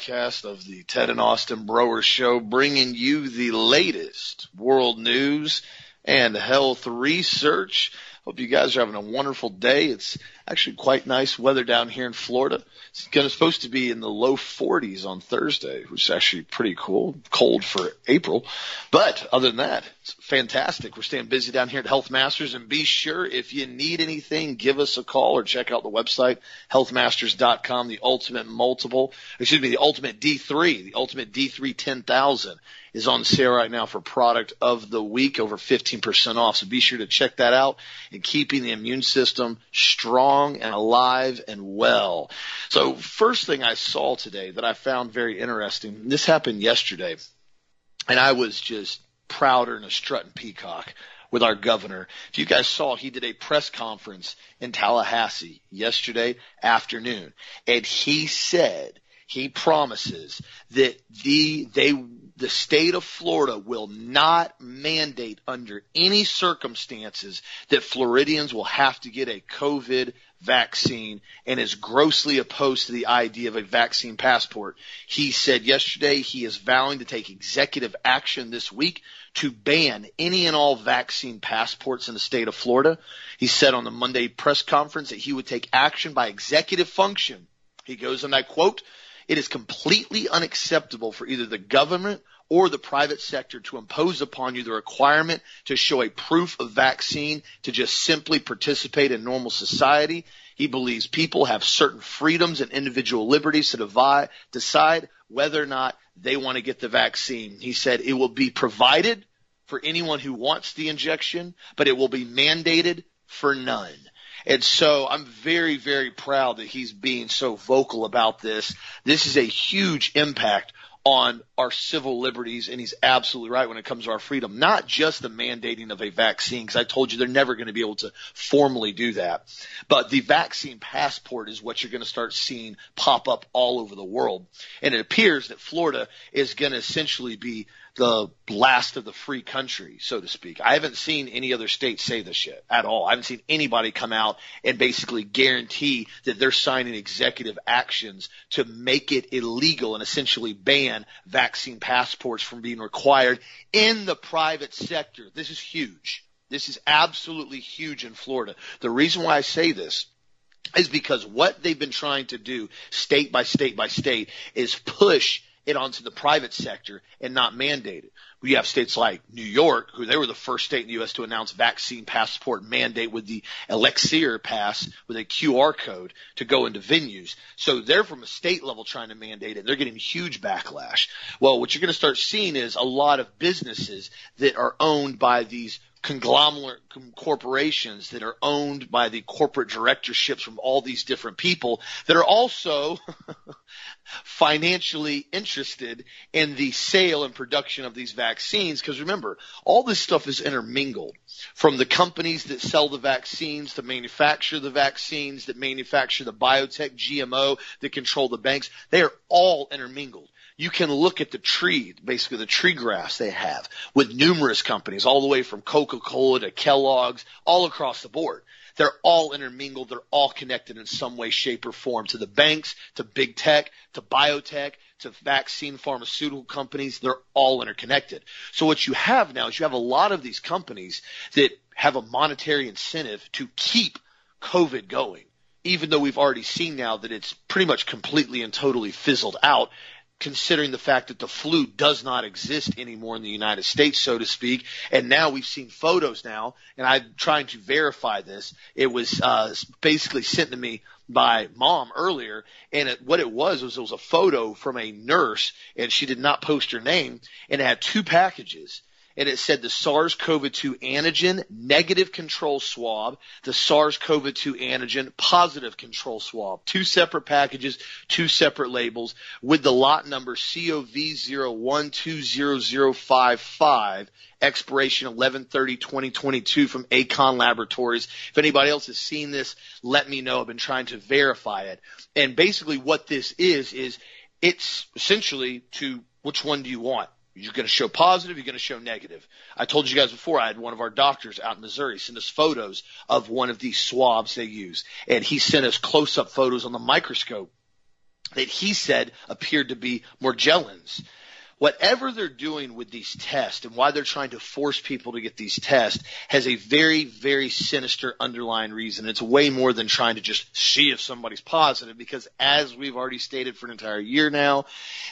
podcast of the Ted and Austin Broer Show, bringing you the latest world news and health research. Hope you guys are having a wonderful day. It's actually quite nice weather down here in Florida. It's going to supposed to be in the low 40s on Thursday, which is actually pretty cool. Cold for April. But other than that, it's fantastic. We're staying busy down here at Health Masters and be sure if you need anything, give us a call or check out the website, healthmasters.com, the ultimate multiple, excuse me, the ultimate D3, the ultimate D3 10,000 is on sale right now for product of the week, over 15% off. So be sure to check that out and keeping the immune system strong and alive and well. So first thing I saw today that I found very interesting, this happened yesterday, and I was just prouder than a strutting peacock with our governor. If you guys saw, he did a press conference in Tallahassee yesterday afternoon, and he said he promises that the they the state of Florida will not mandate under any circumstances that Floridians will have to get a COVID vaccine and is grossly opposed to the idea of a vaccine passport. He said yesterday he is vowing to take executive action this week to ban any and all vaccine passports in the state of Florida. He said on the Monday press conference that he would take action by executive function. He goes, and I quote, it is completely unacceptable for either the government or the private sector to impose upon you the requirement to show a proof of vaccine to just simply participate in normal society. He believes people have certain freedoms and individual liberties to decide whether or not they want to get the vaccine. He said it will be provided for anyone who wants the injection, but it will be mandated for none. And so I'm very, very proud that he's being so vocal about this. This is a huge impact on our civil liberties, and he's absolutely right when it comes to our freedom. Not just the mandating of a vaccine, because I told you they're never going to be able to formally do that, but the vaccine passport is what you're going to start seeing pop up all over the world. And it appears that Florida is going to essentially be the blast of the free country, so to speak. I haven't seen any other state say this shit at all. I haven't seen anybody come out and basically guarantee that they're signing executive actions to make it illegal and essentially ban vaccine passports from being required in the private sector. This is huge. This is absolutely huge in Florida. The reason why I say this is because what they've been trying to do state by state by state is push it onto the private sector and not mandate it. We have states like New York, who they were the first state in the U.S. to announce vaccine passport mandate with the Excelsior Pass with a QR code to go into venues. So they're from a state level trying to mandate it. They're getting huge backlash. Well, what you're going to start seeing is a lot of businesses that are owned by these conglomerate corporations that are owned by the corporate directorships from all these different people that are also financially interested in the sale and production of these vaccines. Because remember, all this stuff is intermingled from the companies that sell the vaccines, to manufacture the vaccines, that manufacture the biotech GMO, that control the banks. They are all intermingled you can look at the tree, basically the tree grass they have with numerous companies all the way from Coca-Cola to Kellogg's all across the board. They're all intermingled. They're all connected in some way, shape or form to the banks, to big tech, to biotech, to vaccine pharmaceutical companies. They're all interconnected. So what you have now is you have a lot of these companies that have a monetary incentive to keep COVID going even though we've already seen now that it's pretty much completely and totally fizzled out considering the fact that the flu does not exist anymore in the United States, so to speak. And now we've seen photos now, and I'm trying to verify this. It was uh, basically sent to me by mom earlier, and it, what it was was it was a photo from a nurse, and she did not post her name, and it had two packages and it said the SARS-CoV-2 antigen negative control swab, the SARS-CoV-2 antigen positive control swab. Two separate packages, two separate labels with the lot number COV01200055 expiration 1130-2022 from Acon Laboratories. If anybody else has seen this, let me know. I've been trying to verify it. And basically what this is, is it's essentially to which one do you want? You're going to show positive, you're going to show negative. I told you guys before, I had one of our doctors out in Missouri send us photos of one of these swabs they use. And he sent us close up photos on the microscope that he said appeared to be Morgellons whatever they're doing with these tests and why they're trying to force people to get these tests has a very, very sinister underlying reason. It's way more than trying to just see if somebody's positive because as we've already stated for an entire year now,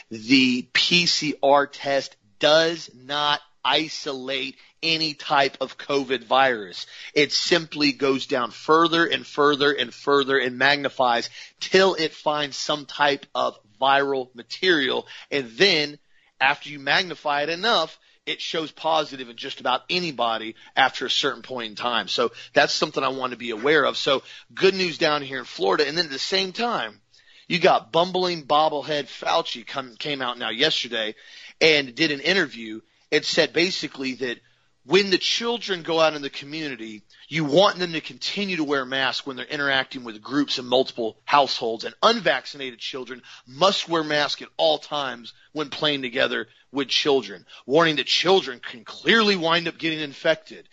the PCR test does not isolate any type of COVID virus. It simply goes down further and further and further and magnifies till it finds some type of viral material and then after you magnify it enough, it shows positive in just about anybody after a certain point in time. So that's something I want to be aware of. So good news down here in Florida. And then at the same time, you got bumbling bobblehead Fauci come, came out now yesterday and did an interview and said basically that when the children go out in the community, you want them to continue to wear masks when they're interacting with groups and multiple households and unvaccinated children must wear masks at all times when playing together with children, warning that children can clearly wind up getting infected.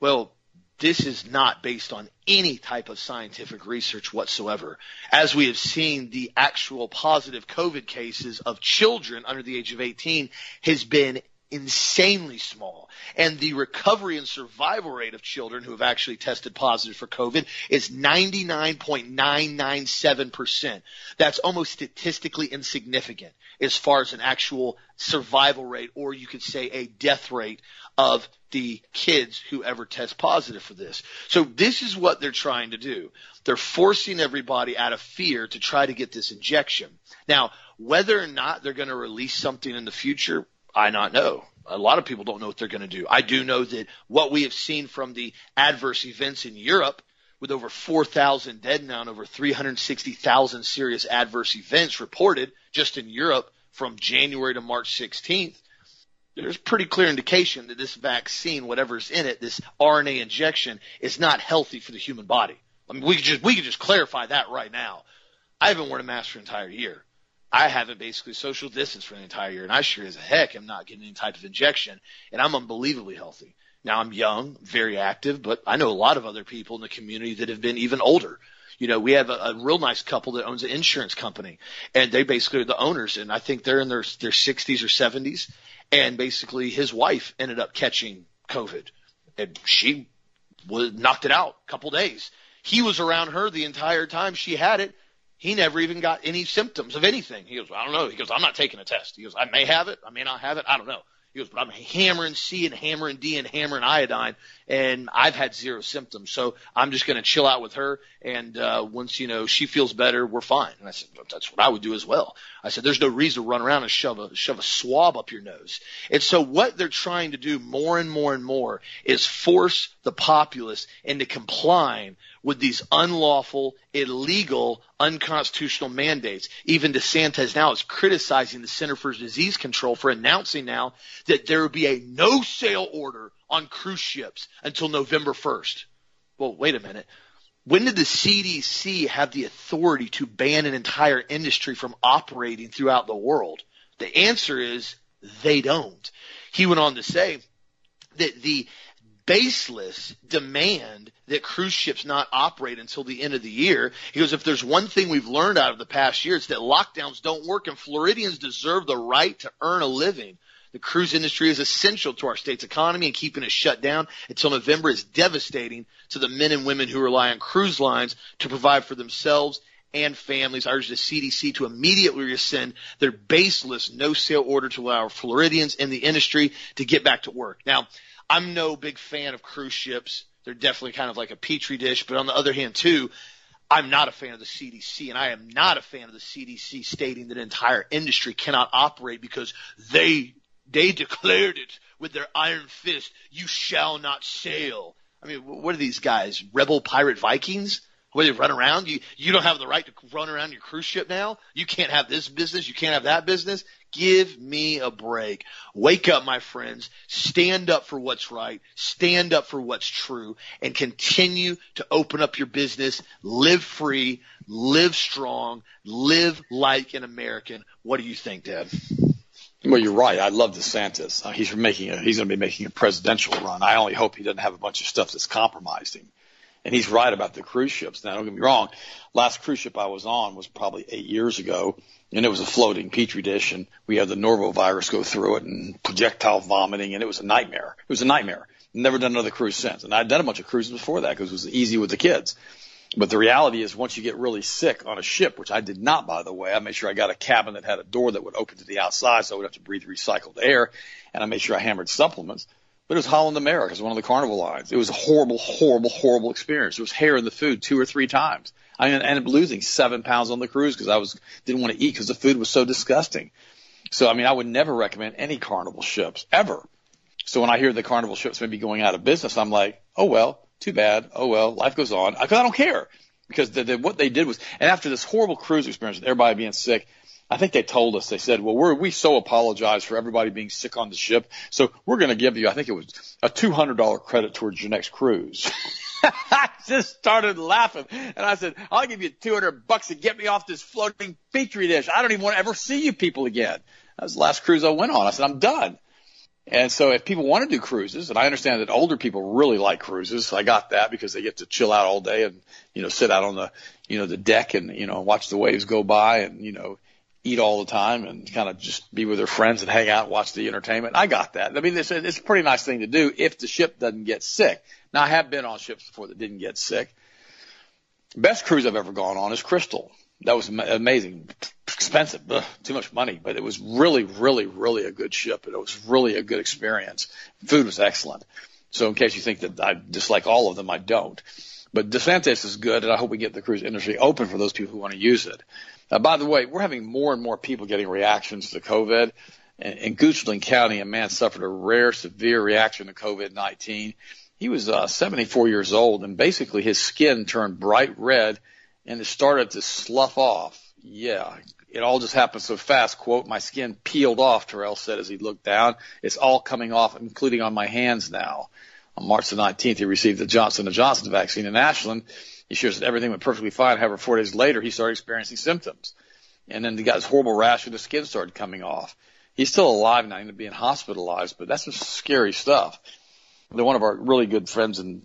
Well, this is not based on any type of scientific research whatsoever. As we have seen, the actual positive COVID cases of children under the age of 18 has been insanely small. And the recovery and survival rate of children who have actually tested positive for COVID is 99.997%. That's almost statistically insignificant as far as an actual survival rate, or you could say a death rate of the kids who ever test positive for this. So this is what they're trying to do. They're forcing everybody out of fear to try to get this injection. Now, whether or not they're going to release something in the future, I not know. A lot of people don't know what they're going to do. I do know that what we have seen from the adverse events in Europe with over 4,000 dead now and over 360,000 serious adverse events reported just in Europe from January to March 16th, there's pretty clear indication that this vaccine, whatever's in it, this RNA injection is not healthy for the human body. I mean, we could just, we could just clarify that right now. I haven't worn a mask for an entire year. I haven't basically social distanced for the entire year, and I sure as heck am not getting any type of injection, and I'm unbelievably healthy. Now I'm young, very active, but I know a lot of other people in the community that have been even older. You know, we have a, a real nice couple that owns an insurance company, and they basically are the owners, and I think they're in their their 60s or 70s, and basically his wife ended up catching COVID, and she was knocked it out a couple days. He was around her the entire time she had it, he never even got any symptoms of anything. He goes, I don't know. He goes, I'm not taking a test. He goes, I may have it. I may not have it. I don't know. He goes, but I'm hammering C and hammering D and hammering iodine, and I've had zero symptoms. So I'm just going to chill out with her. And uh, once you know she feels better, we're fine. And I said, that's what I would do as well. I said, there's no reason to run around and shove a shove a swab up your nose. And so what they're trying to do more and more and more is force the populace into complying with these unlawful, illegal, unconstitutional mandates. Even DeSantis now is criticizing the Center for Disease Control for announcing now that there will be a no sale order on cruise ships until November 1st. Well, wait a minute. When did the CDC have the authority to ban an entire industry from operating throughout the world? The answer is they don't. He went on to say that the baseless demand that cruise ships not operate until the end of the year. He goes, if there's one thing we've learned out of the past year, it's that lockdowns don't work and Floridians deserve the right to earn a living. The cruise industry is essential to our state's economy and keeping it shut down until November is devastating to the men and women who rely on cruise lines to provide for themselves and families. I urge the CDC to immediately rescind their baseless no sale order to allow Floridians in the industry to get back to work. Now, I'm no big fan of cruise ships. They're definitely kind of like a petri dish. But on the other hand, too, I'm not a fan of the CDC, and I am not a fan of the CDC stating that an entire industry cannot operate because they they declared it with their iron fist. You shall not sail. I mean, what are these guys? Rebel pirate Vikings? Where they run around? You you don't have the right to run around your cruise ship now. You can't have this business. You can't have that business. Give me a break. Wake up, my friends. Stand up for what's right. Stand up for what's true and continue to open up your business. Live free. Live strong. Live like an American. What do you think, Dad? Well, you're right. I love DeSantis. Uh, he's making a, he's going to be making a presidential run. I only hope he doesn't have a bunch of stuff that's compromised him. And he's right about the cruise ships. Now, don't get me wrong. Last cruise ship I was on was probably eight years ago, and it was a floating petri dish, and we had the norovirus go through it and projectile vomiting, and it was a nightmare. It was a nightmare. Never done another cruise since. And I'd done a bunch of cruises before that because it was easy with the kids. But the reality is once you get really sick on a ship, which I did not, by the way, I made sure I got a cabin that had a door that would open to the outside so I would have to breathe recycled air. And I made sure I hammered supplements. But it was Holland America. It was one of the carnival lines. It was a horrible, horrible, horrible experience. There was hair in the food two or three times. I ended up losing seven pounds on the cruise because I was, didn't want to eat because the food was so disgusting. So, I mean, I would never recommend any carnival ships ever. So when I hear the carnival ships may be going out of business, I'm like, oh well, too bad. Oh well, life goes on. Because I don't care. Because the, the, what they did was, and after this horrible cruise experience, with everybody being sick, I think they told us, they said, well, we're, we so apologize for everybody being sick on the ship. So we're going to give you, I think it was a $200 credit towards your next cruise. I just started laughing and I said, I'll give you 200 bucks to get me off this floating petri dish. I don't even want to ever see you people again. That was the last cruise I went on. I said, I'm done. And so if people want to do cruises, and I understand that older people really like cruises, I got that because they get to chill out all day and, you know, sit out on the, you know, the deck and, you know, watch the waves go by and, you know, eat all the time and kind of just be with their friends and hang out, watch the entertainment. I got that. I mean, it's, it's a pretty nice thing to do if the ship doesn't get sick. Now I have been on ships before that didn't get sick. Best cruise I've ever gone on is Crystal. That was amazing. Expensive, Ugh, too much money, but it was really, really, really a good ship. and It was really a good experience. Food was excellent. So in case you think that I dislike all of them, I don't. But DeSantis is good, and I hope we get the cruise industry open for those people who want to use it. Uh, by the way, we're having more and more people getting reactions to COVID. In, in Goochland County, a man suffered a rare, severe reaction to COVID-19. He was uh, 74 years old, and basically his skin turned bright red, and it started to slough off. Yeah, it all just happened so fast. Quote, my skin peeled off, Terrell said as he looked down. It's all coming off, including on my hands now. On March the 19th, he received the Johnson & Johnson vaccine in Ashland. He shares that everything went perfectly fine. However, four days later, he started experiencing symptoms. And then he got this horrible rash and his skin started coming off. He's still alive now, ended up being hospitalized, but that's some scary stuff. And one of our really good friends and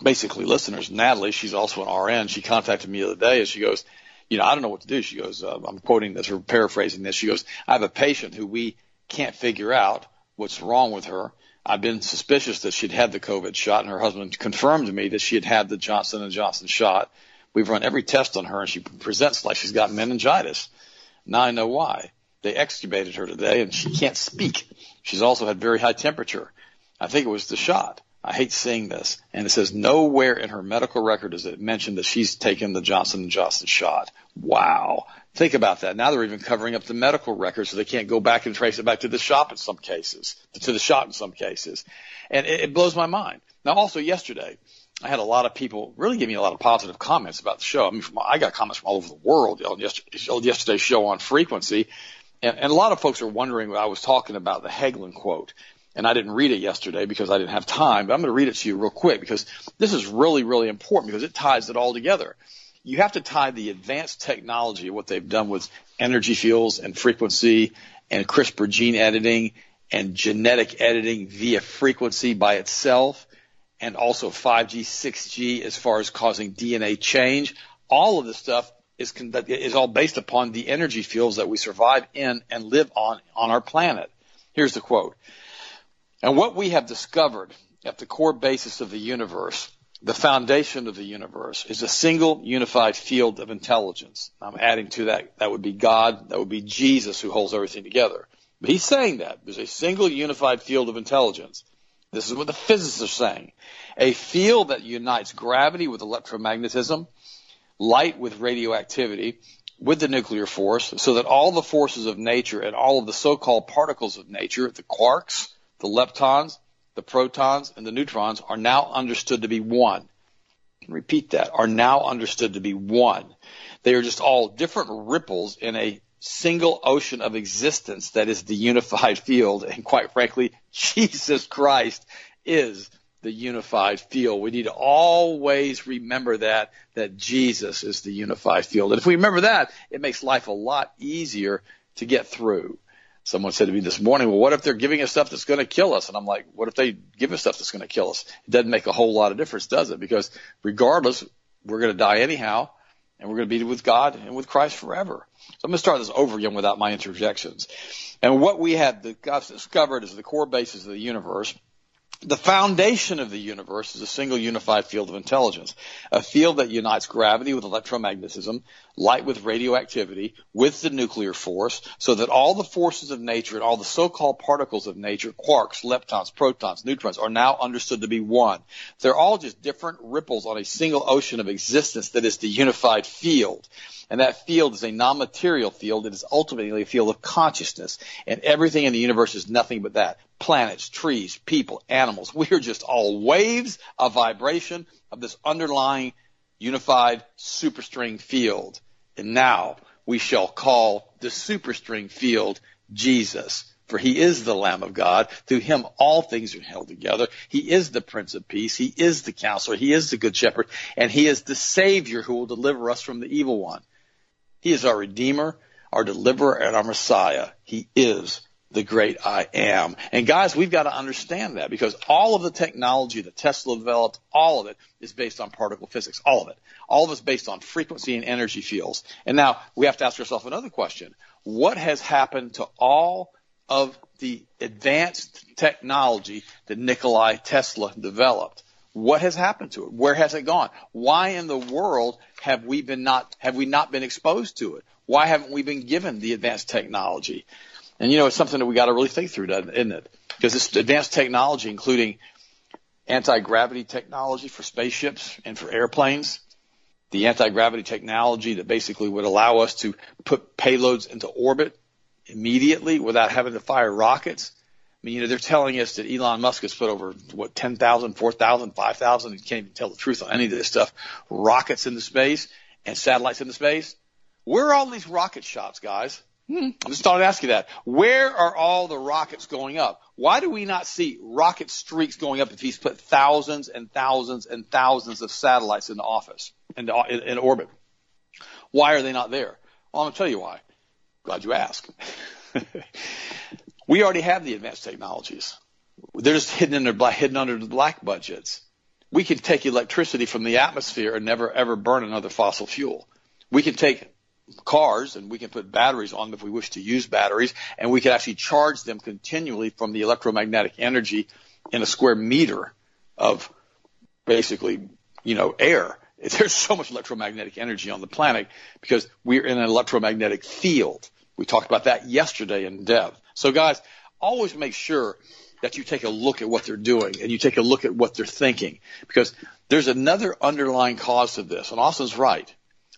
basically listeners, Natalie, she's also an RN. She contacted me the other day and she goes, you know, I don't know what to do. She goes, uh, I'm quoting this or paraphrasing this. She goes, I have a patient who we can't figure out what's wrong with her. I've been suspicious that she'd had the COVID shot, and her husband confirmed to me that she had had the Johnson and Johnson shot. We've run every test on her, and she presents like she's got meningitis. Now I know why. They extubated her today, and she can't speak. She's also had very high temperature. I think it was the shot. I hate seeing this. And it says nowhere in her medical record does it mention that she's taken the Johnson and Johnson shot. Wow. Think about that. Now they're even covering up the medical record so they can't go back and trace it back to the shop in some cases, to the shot in some cases. And it, it blows my mind. Now also yesterday, I had a lot of people really give me a lot of positive comments about the show. I mean, from, I got comments from all over the world on yesterday's show on frequency. And, and a lot of folks are wondering what I was talking about the Hagelin quote. And I didn't read it yesterday because I didn't have time, but I'm going to read it to you real quick because this is really, really important because it ties it all together you have to tie the advanced technology, of what they've done with energy fields and frequency and CRISPR gene editing and genetic editing via frequency by itself and also 5G, 6G as far as causing DNA change. All of this stuff is, is all based upon the energy fields that we survive in and live on on our planet. Here's the quote. And what we have discovered at the core basis of the universe the foundation of the universe is a single unified field of intelligence. I'm adding to that, that would be God, that would be Jesus who holds everything together. But he's saying that. There's a single unified field of intelligence. This is what the physicists are saying. A field that unites gravity with electromagnetism, light with radioactivity, with the nuclear force, so that all the forces of nature and all of the so-called particles of nature, the quarks, the leptons, the protons and the neutrons are now understood to be one. Repeat that, are now understood to be one. They are just all different ripples in a single ocean of existence that is the unified field. And quite frankly, Jesus Christ is the unified field. We need to always remember that, that Jesus is the unified field. And if we remember that, it makes life a lot easier to get through. Someone said to me this morning, well, what if they're giving us stuff that's going to kill us? And I'm like, what if they give us stuff that's going to kill us? It doesn't make a whole lot of difference, does it? Because regardless, we're going to die anyhow, and we're going to be with God and with Christ forever. So I'm going to start this over again without my interjections. And what we have discovered is the core basis of the universe the foundation of the universe is a single unified field of intelligence, a field that unites gravity with electromagnetism, light with radioactivity, with the nuclear force, so that all the forces of nature and all the so-called particles of nature, quarks, leptons, protons, neutrons, are now understood to be one. They're all just different ripples on a single ocean of existence that is the unified field. And that field is a non-material field. It is ultimately a field of consciousness. And everything in the universe is nothing but that. Planets, trees, people, animals. We are just all waves of vibration of this underlying unified superstring field. And now we shall call the superstring field Jesus. For he is the Lamb of God. Through him all things are held together. He is the Prince of Peace. He is the Counselor. He is the Good Shepherd. And he is the Savior who will deliver us from the evil one. He is our Redeemer, our Deliverer, and our Messiah. He is the great I am. And guys, we've got to understand that because all of the technology that Tesla developed, all of it is based on particle physics. All of it. All of it's based on frequency and energy fields. And now we have to ask ourselves another question. What has happened to all of the advanced technology that Nikolai Tesla developed? What has happened to it? Where has it gone? Why in the world have we been not have we not been exposed to it? Why haven't we been given the advanced technology? And you know, it's something that we got to really think through, isn't it? Because this advanced technology, including anti-gravity technology for spaceships and for airplanes, the anti-gravity technology that basically would allow us to put payloads into orbit immediately without having to fire rockets. I mean, you know, they're telling us that Elon Musk has put over, what, 10,000, 4,000, 5,000, you can't even tell the truth on any of this stuff, rockets into space and satellites into space. Where are all these rocket shots, guys? Hmm. Just starting to ask you that. Where are all the rockets going up? Why do we not see rocket streaks going up if he's put thousands and thousands and thousands of satellites in the office, in, in, in orbit? Why are they not there? Well, I'm to tell you why. Glad you asked. We already have the advanced technologies. They're just hidden their hidden under the black budgets. We can take electricity from the atmosphere and never ever burn another fossil fuel. We can take cars and we can put batteries on them if we wish to use batteries and we can actually charge them continually from the electromagnetic energy in a square meter of basically, you know, air. There's so much electromagnetic energy on the planet because we're in an electromagnetic field. We talked about that yesterday in depth. So guys, always make sure that you take a look at what they're doing and you take a look at what they're thinking because there's another underlying cause to this. And Austin's right.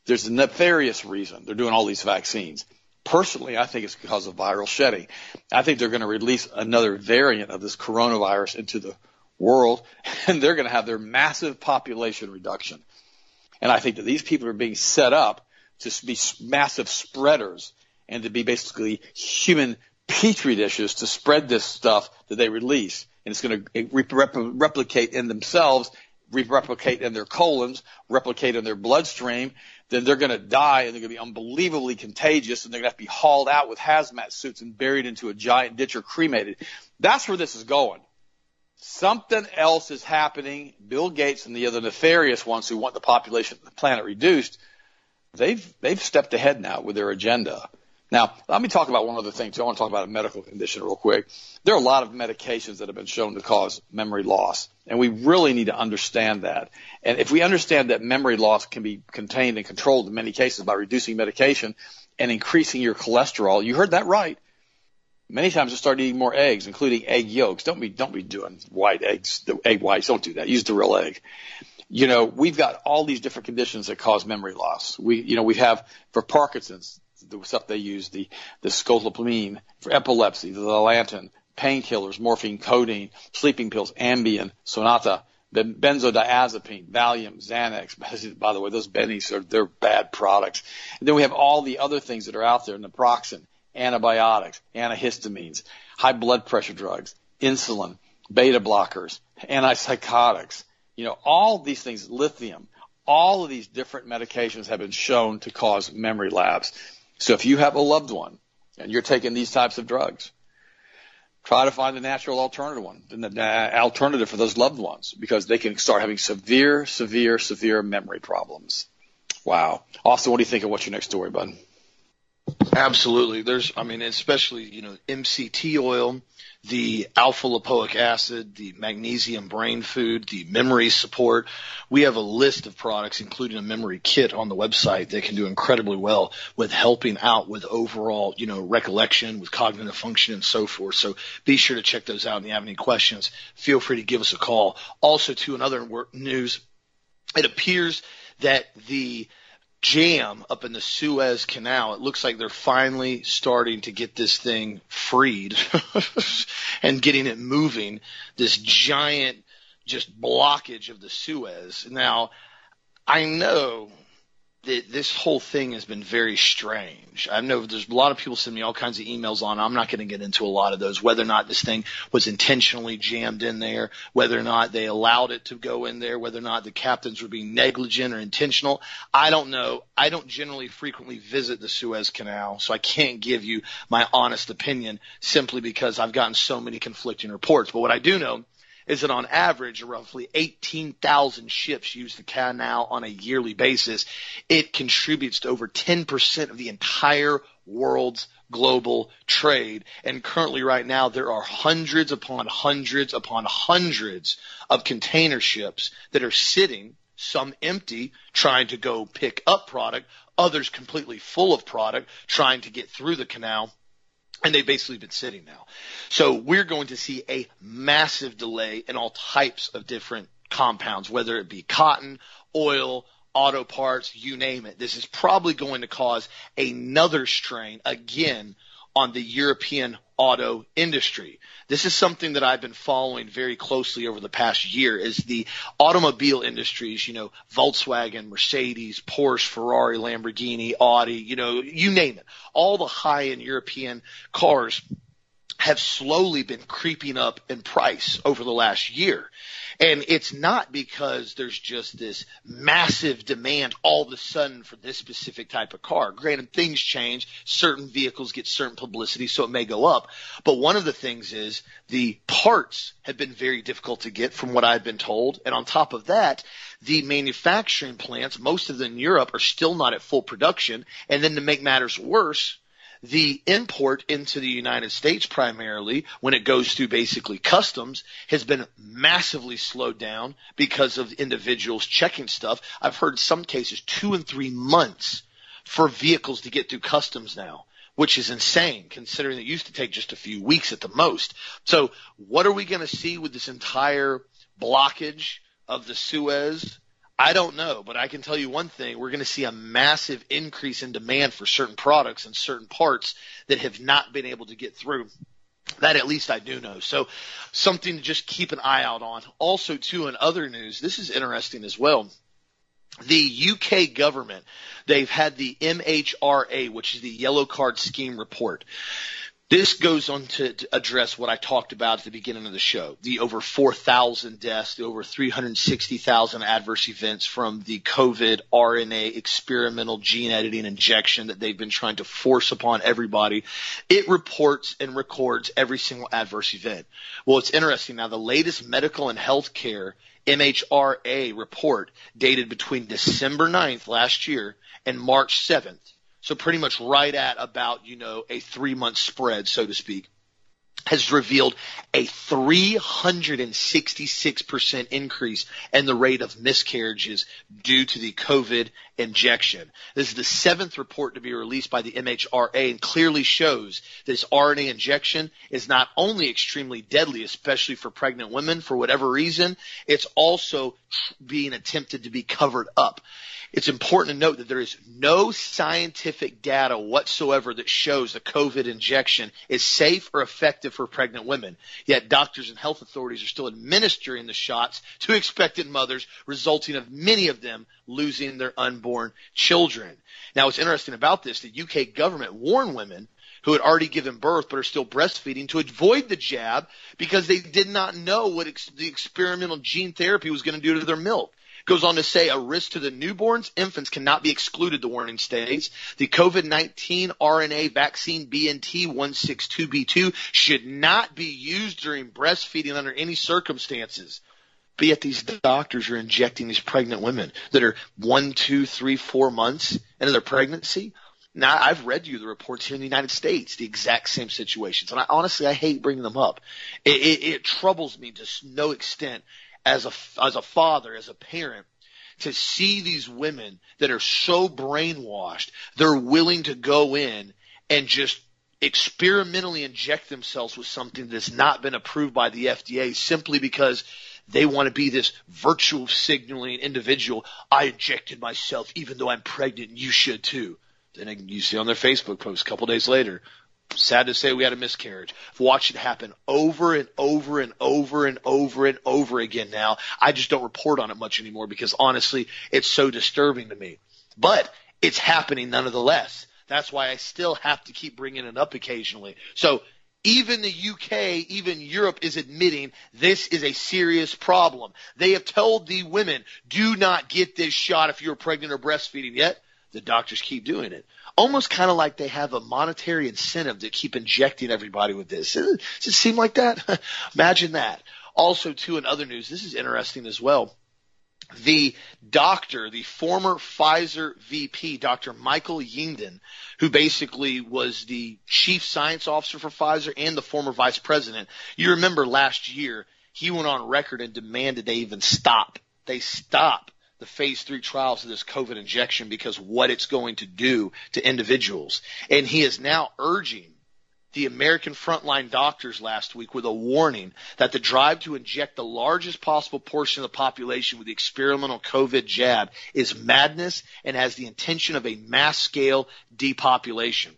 There's a nefarious reason they're doing all these vaccines. Personally, I think it's because of viral shedding. I think they're going to release another variant of this coronavirus into the world and they're going to have their massive population reduction. And I think that these people are being set up to be massive spreaders and to be basically human petri dishes to spread this stuff that they release. And it's going to replicate in themselves, replicate in their colons, replicate in their bloodstream. Then they're going to die and they're going to be unbelievably contagious and they're going to have to be hauled out with hazmat suits and buried into a giant ditch or cremated. That's where this is going. Something else is happening. Bill Gates and the other nefarious ones who want the population of the planet reduced, they've, they've stepped ahead now with their agenda. Now, let me talk about one other thing too. I want to talk about a medical condition real quick. There are a lot of medications that have been shown to cause memory loss, and we really need to understand that. And if we understand that memory loss can be contained and controlled in many cases by reducing medication and increasing your cholesterol, you heard that right. Many times just start eating more eggs, including egg yolks. Don't be don't be doing white eggs, the egg whites. Don't do that. Use the real egg you know, we've got all these different conditions that cause memory loss. We, you know, we have for Parkinson's, the stuff they use, the, the scopolamine for epilepsy, Dilantin, painkillers, morphine, codeine, sleeping pills, Ambien, Sonata, benzodiazepine, Valium, Xanax. By the way, those bennies are, they're bad products. And then we have all the other things that are out there, naproxen, antibiotics, antihistamines, high blood pressure drugs, insulin, beta blockers, antipsychotics, you know, all these things, lithium, all of these different medications have been shown to cause memory lapse. So if you have a loved one and you're taking these types of drugs, try to find the natural alternative one, the uh, alternative for those loved ones, because they can start having severe, severe, severe memory problems. Wow. Austin, what do you think of what's your next story, bud? Absolutely. There's, I mean, especially, you know, MCT oil, the alpha lipoic acid, the magnesium brain food, the memory support. We have a list of products, including a memory kit on the website that can do incredibly well with helping out with overall, you know, recollection, with cognitive function and so forth. So be sure to check those out. And if you have any questions, feel free to give us a call. Also to another news, it appears that the jam up in the Suez Canal. It looks like they're finally starting to get this thing freed and getting it moving. This giant just blockage of the Suez. Now, I know this whole thing has been very strange. I know there's a lot of people send me all kinds of emails on. I'm not going to get into a lot of those. Whether or not this thing was intentionally jammed in there, whether or not they allowed it to go in there, whether or not the captains were being negligent or intentional, I don't know. I don't generally frequently visit the Suez Canal, so I can't give you my honest opinion simply because I've gotten so many conflicting reports. But what I do know is that on average, roughly 18,000 ships use the canal on a yearly basis. It contributes to over 10% of the entire world's global trade. And currently right now, there are hundreds upon hundreds upon hundreds of container ships that are sitting, some empty, trying to go pick up product, others completely full of product, trying to get through the canal and they've basically been sitting now. So we're going to see a massive delay in all types of different compounds, whether it be cotton, oil, auto parts, you name it. This is probably going to cause another strain again on the European auto industry. This is something that I've been following very closely over the past year is the automobile industries, you know, Volkswagen, Mercedes, Porsche, Ferrari, Lamborghini, Audi, you know, you name it. All the high end European cars have slowly been creeping up in price over the last year. And it's not because there's just this massive demand all of a sudden for this specific type of car. Granted, things change. Certain vehicles get certain publicity, so it may go up. But one of the things is the parts have been very difficult to get from what I've been told. And on top of that, the manufacturing plants, most of them in Europe, are still not at full production. And then to make matters worse, the import into the United States primarily when it goes through basically customs has been massively slowed down because of individuals checking stuff. I've heard some cases two and three months for vehicles to get through customs now which is insane considering it used to take just a few weeks at the most. So what are we going to see with this entire blockage of the Suez I don't know, but I can tell you one thing. We're going to see a massive increase in demand for certain products and certain parts that have not been able to get through. That at least I do know. So something to just keep an eye out on. Also too in other news, this is interesting as well. The UK government, they've had the MHRA, which is the yellow card scheme report. This goes on to, address what I talked about at the beginning of the show. The over 4,000 deaths, the over 360,000 adverse events from the COVID RNA experimental gene editing injection that they've been trying to force upon everybody. It reports and records every single adverse event. Well, it's interesting now. The latest medical and healthcare MHRA report dated between December 9th last year and March 7th so pretty much right at about, you know, a three month spread, so to speak, has revealed a 366% increase in the rate of miscarriages due to the COVID injection. This is the seventh report to be released by the MHRA and clearly shows this RNA injection is not only extremely deadly, especially for pregnant women for whatever reason, it's also being attempted to be covered up. It's important to note that there is no scientific data whatsoever that shows the COVID injection is safe or effective for pregnant women. Yet doctors and health authorities are still administering the shots to expectant mothers, resulting of many of them losing their unborn children. Now what's interesting about this, the UK government warned women who had already given birth but are still breastfeeding to avoid the jab because they did not know what ex- the experimental gene therapy was going to do to their milk. Goes on to say a risk to the newborns, infants cannot be excluded, the warning states. The COVID-19 RNA vaccine BNT162b2 should not be used during breastfeeding under any circumstances. But yet these doctors are injecting these pregnant women that are one, two, three, four months into their pregnancy. Now I've read you the reports here in the United States, the exact same situations, and I honestly I hate bringing them up. It, it, it troubles me to no extent as a as a father, as a parent, to see these women that are so brainwashed, they're willing to go in and just experimentally inject themselves with something that's not been approved by the FDA simply because they want to be this virtual signaling individual. I injected myself even though I'm pregnant and you should too. Then you see on their Facebook post a couple days later, sad to say we had a miscarriage. I've watched it happen over and over and over and over and over again now. I just don't report on it much anymore because honestly, it's so disturbing to me. But it's happening nonetheless. That's why I still have to keep bringing it up occasionally. So even the UK, even Europe is admitting this is a serious problem. They have told the women, do not get this shot if you're pregnant or breastfeeding yet. The doctors keep doing it. Almost kind of like they have a monetary incentive to keep injecting everybody with this. Does it seem like that? Imagine that. Also, too, in other news, this is interesting as well the doctor, the former Pfizer VP, Dr. Michael Yeadon, who basically was the chief science officer for Pfizer and the former vice president. You remember last year, he went on record and demanded they even stop. They stop the phase three trials of this COVID injection because what it's going to do to individuals. And he is now urging the American frontline doctors last week with a warning that the drive to inject the largest possible portion of the population with the experimental COVID jab is madness and has the intention of a mass scale depopulation.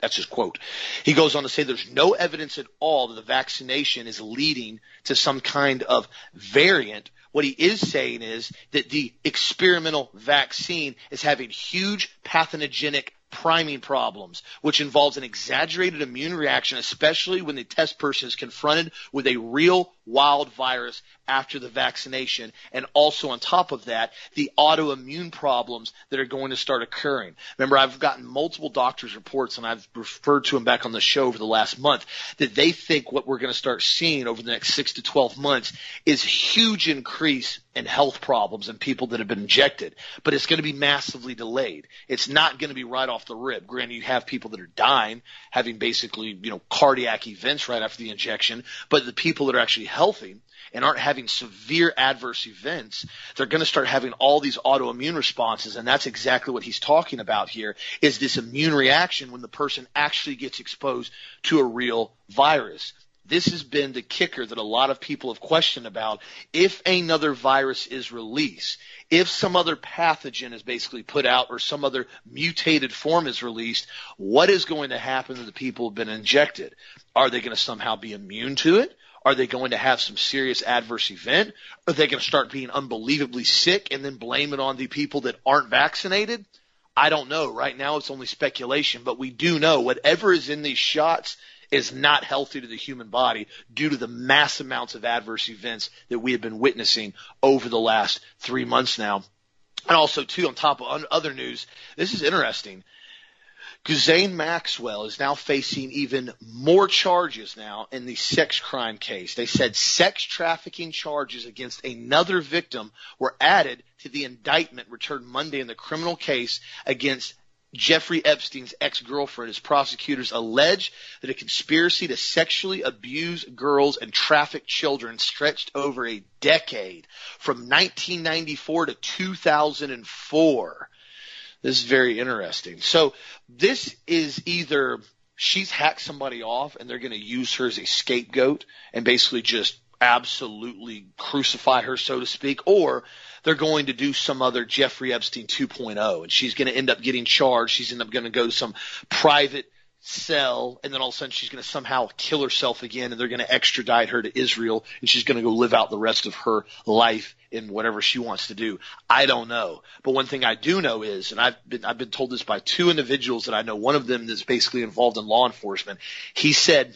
That's his quote. He goes on to say there's no evidence at all that the vaccination is leading to some kind of variant. What he is saying is that the experimental vaccine is having huge pathogenic priming problems, which involves an exaggerated immune reaction, especially when the test person is confronted with a real wild virus after the vaccination. And also on top of that, the autoimmune problems that are going to start occurring. Remember, I've gotten multiple doctors' reports and I've referred to them back on the show over the last month that they think what we're going to start seeing over the next six to 12 months is huge increase in health problems and people that have been injected, but it's going to be massively delayed. It's not going to be right off the rip. Granted, you have people that are dying, having basically, you know, cardiac events right after the injection, but the people that are actually healthy and aren't having severe adverse events, they're going to start having all these autoimmune responses. And that's exactly what he's talking about here is this immune reaction when the person actually gets exposed to a real virus. This has been the kicker that a lot of people have questioned about. If another virus is released, if some other pathogen is basically put out or some other mutated form is released, what is going to happen to the people who have been injected? Are they going to somehow be immune to it? Are they going to have some serious adverse event? Are they going to start being unbelievably sick and then blame it on the people that aren't vaccinated? I don't know. Right now it's only speculation, but we do know whatever is in these shots is not healthy to the human body due to the mass amounts of adverse events that we have been witnessing over the last three months now. And also too, on top of other news, this is interesting. Ghislaine Maxwell is now facing even more charges now in the sex crime case. They said sex trafficking charges against another victim were added to the indictment returned Monday in the criminal case against Jeffrey Epstein's ex-girlfriend as prosecutors allege that a conspiracy to sexually abuse girls and traffic children stretched over a decade from 1994 to 2004. This is very interesting. So this is either she's hacked somebody off and they're going to use her as a scapegoat and basically just absolutely crucify her, so to speak, or they're going to do some other Jeffrey Epstein 2.0 and she's going to end up getting charged. She's end up going to go to some private cell and then all of a sudden she's going to somehow kill herself again and they're going to extradite her to Israel and she's going to go live out the rest of her life in whatever she wants to do. I don't know. But one thing I do know is, and I've been, I've been told this by two individuals that I know, one of them that's basically involved in law enforcement. He said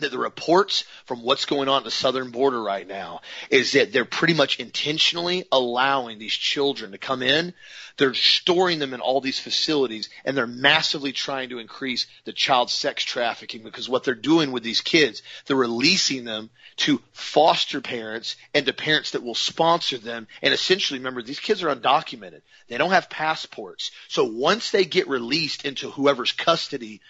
that the reports from what's going on at the southern border right now is that they're pretty much intentionally allowing these children to come in. They're storing them in all these facilities and they're massively trying to increase the child sex trafficking because what they're doing with these kids, they're releasing them to foster parents and to parents that will sponsor them. And essentially, remember, these kids are undocumented. They don't have passports. So once they get released into whoever's custody,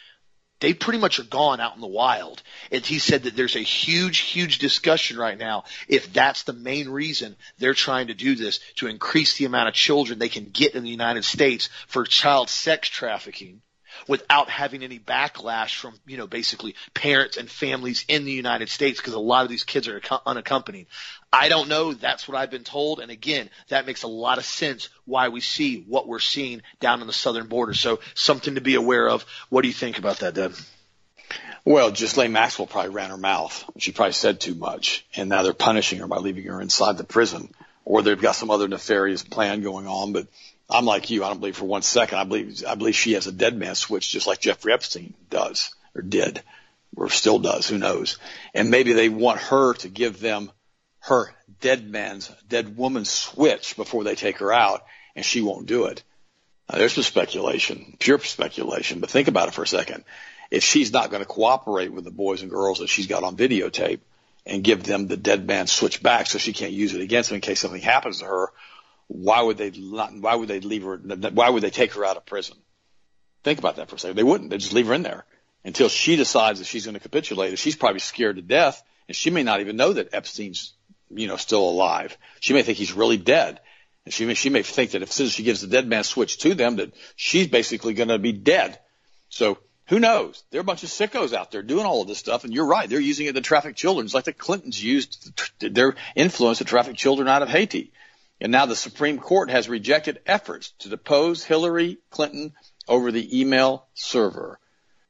they pretty much are gone out in the wild. And he said that there's a huge, huge discussion right now if that's the main reason they're trying to do this to increase the amount of children they can get in the United States for child sex trafficking without having any backlash from, you know, basically parents and families in the United States because a lot of these kids are unaccompanied. I don't know. That's what I've been told. And again, that makes a lot of sense why we see what we're seeing down on the southern border. So something to be aware of. What do you think about that, Deb? Well, Ghislaine Maxwell probably ran her mouth. She probably said too much. And now they're punishing her by leaving her inside the prison. Or they've got some other nefarious plan going on. But I'm like you. I don't believe for one second. I believe, I believe she has a dead man switch just like Jeffrey Epstein does or did or still does. Who knows? And maybe they want her to give them her dead man's, dead woman's switch before they take her out and she won't do it. Now, there's some speculation, pure speculation, but think about it for a second. If she's not going to cooperate with the boys and girls that she's got on videotape and give them the dead man switch back so she can't use it against them in case something happens to her, why would they not, why would they leave her, why would they take her out of prison? Think about that for a second. They wouldn't. They'd just leave her in there until she decides that she's going to capitulate. She's probably scared to death and she may not even know that Epstein's, you know, still alive. She may think he's really dead. And she may, she may think that if, as soon as she gives the dead man switch to them, that she's basically going to be dead. So who knows? There are a bunch of sickos out there doing all of this stuff. And you're right. They're using it to traffic children. It's like the Clintons used their influence to traffic children out of Haiti. And now the Supreme Court has rejected efforts to depose Hillary Clinton over the email server.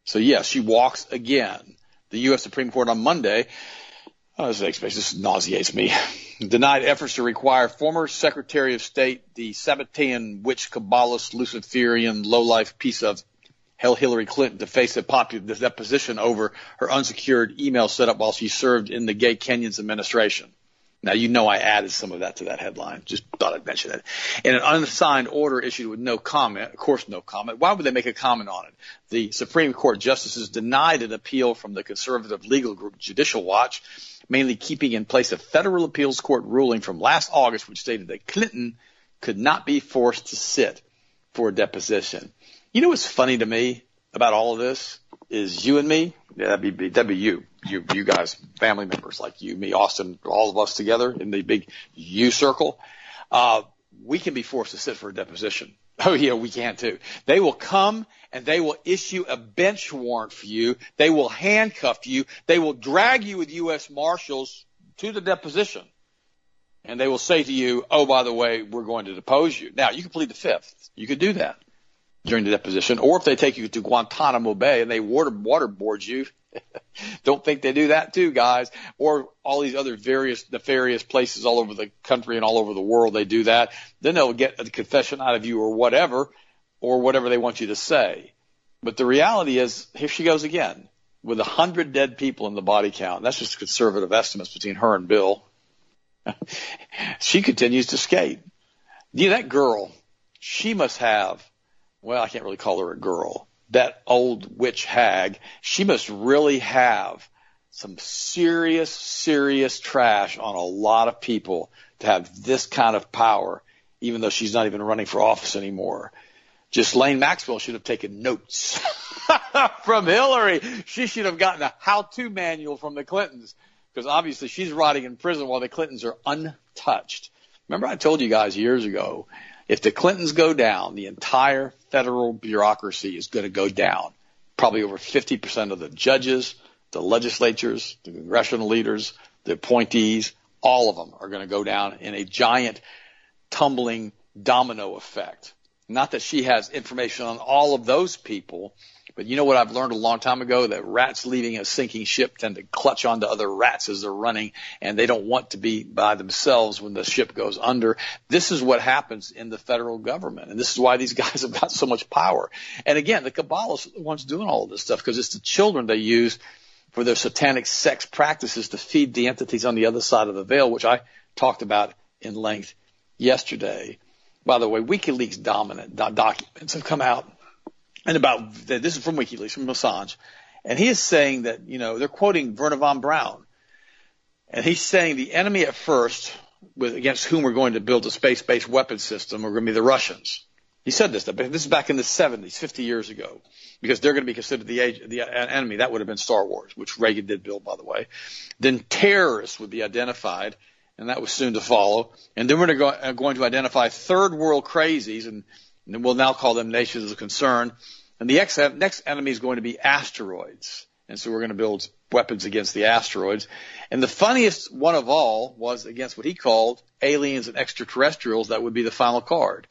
So yes, she walks again. The U.S. Supreme Court on Monday, oh, this, this nauseates me, denied efforts to require former Secretary of State, the Sabbatean witch Kabbalist Luciferian lowlife piece of hell Hillary Clinton to face a popular deposition over her unsecured email setup while she served in the Gay Kenyans administration. Now, you know I added some of that to that headline. Just thought I'd mention it. In an unassigned order issued with no comment, of course no comment. Why would they make a comment on it? The Supreme Court justices denied an appeal from the conservative legal group Judicial Watch, mainly keeping in place a federal appeals court ruling from last August which stated that Clinton could not be forced to sit for a deposition. You know what's funny to me about all of this is you and me, yeah, that'd be, that'd be you you, you guys, family members like you, me, Austin, all of us together in the big U circle, uh, we can be forced to sit for a deposition. Oh yeah, we can too. They will come and they will issue a bench warrant for you. They will handcuff you. They will drag you with U.S. Marshals to the deposition. And they will say to you, oh, by the way, we're going to depose you. Now, you can plead the fifth. You could do that during the deposition. Or if they take you to Guantanamo Bay and they water, waterboard you, Don't think they do that too, guys. Or all these other various nefarious places all over the country and all over the world, they do that. Then they'll get a confession out of you or whatever, or whatever they want you to say. But the reality is, here she goes again with a hundred dead people in the body count. That's just conservative estimates between her and Bill. she continues to skate. Yeah, that girl, she must have, well, I can't really call her a girl that old witch hag, she must really have some serious, serious trash on a lot of people to have this kind of power, even though she's not even running for office anymore. Ghislaine Maxwell should have taken notes from Hillary. She should have gotten a how-to manual from the Clintons because obviously she's rotting in prison while the Clintons are untouched. Remember I told you guys years ago if the Clintons go down, the entire federal bureaucracy is going to go down. Probably over 50% of the judges, the legislatures, the congressional leaders, the appointees, all of them are going to go down in a giant tumbling domino effect. Not that she has information on all of those people, but you know what I've learned a long time ago that rats leaving a sinking ship tend to clutch onto other rats as they're running and they don't want to be by themselves when the ship goes under. This is what happens in the federal government. And this is why these guys have got so much power. And again, the Kabbalists are the ones doing all of this stuff because it's the children they use for their satanic sex practices to feed the entities on the other side of the veil, which I talked about in length yesterday. By the way, WikiLeaks dominant documents have come out and about this is from WikiLeaks from Assange, and he is saying that you know they're quoting Wernher von Braun, and he's saying the enemy at first, with against whom we're going to build a space-based weapon system, are going to be the Russians. He said this, this is back in the 70s, 50 years ago, because they're going to be considered the, age, the uh, enemy. That would have been Star Wars, which Reagan did build, by the way. Then terrorists would be identified, and that was soon to follow. And then we're uh, going to identify third world crazies, and we'll now call them nations of concern. And the next enemy is going to be asteroids. And so we're going to build weapons against the asteroids. And the funniest one of all was against what he called aliens and extraterrestrials. That would be the final card.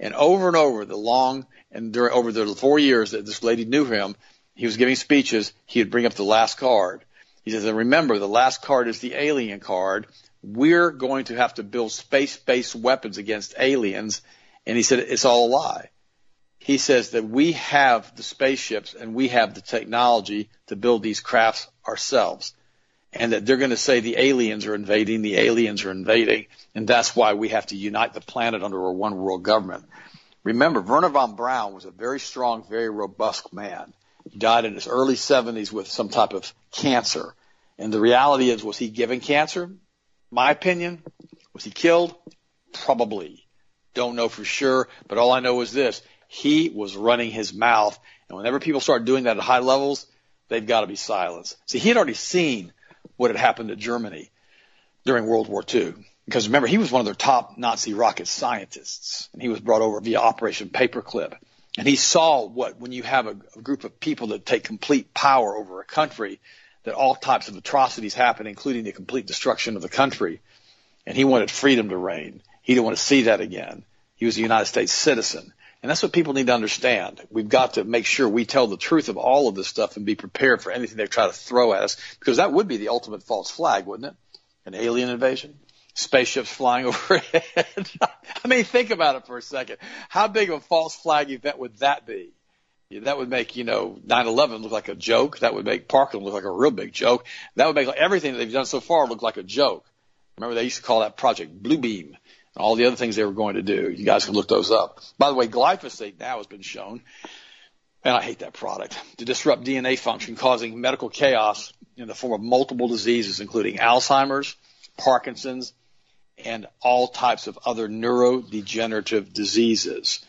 And over and over, the long and during, over the four years that this lady knew him, he was giving speeches, he would bring up the last card. He says, and remember, the last card is the alien card. We're going to have to build space-based weapons against aliens. And he said, it's all a lie. He says that we have the spaceships and we have the technology to build these crafts ourselves. And that they're going to say the aliens are invading, the aliens are invading. And that's why we have to unite the planet under a one world government. Remember, Wernher von Braun was a very strong, very robust man. He died in his early 70s with some type of cancer. And the reality is, was he given cancer? My opinion. Was he killed? Probably. Don't know for sure, but all I know is this. He was running his mouth. And whenever people start doing that at high levels, they've got to be silenced. See, he had already seen what had happened to Germany during World War II. Because remember, he was one of their top Nazi rocket scientists, and he was brought over via Operation Paperclip. And he saw what, when you have a, a group of people that take complete power over a country, that all types of atrocities happen, including the complete destruction of the country. And he wanted freedom to reign. He didn't want to see that again. He was a United States citizen. And that's what people need to understand. We've got to make sure we tell the truth of all of this stuff and be prepared for anything they try to throw at us, because that would be the ultimate false flag, wouldn't it? An alien invasion? Spaceships flying overhead? I mean, think about it for a second. How big of a false flag event would that be? That would make, you know, 9-11 look like a joke. That would make Parkland look like a real big joke. That would make everything that they've done so far look like a joke. Remember, they used to call that Project Bluebeam all the other things they were going to do. You guys can look those up. By the way, glyphosate now has been shown, and I hate that product, to disrupt DNA function, causing medical chaos in the form of multiple diseases, including Alzheimer's, Parkinson's, and all types of other neurodegenerative diseases.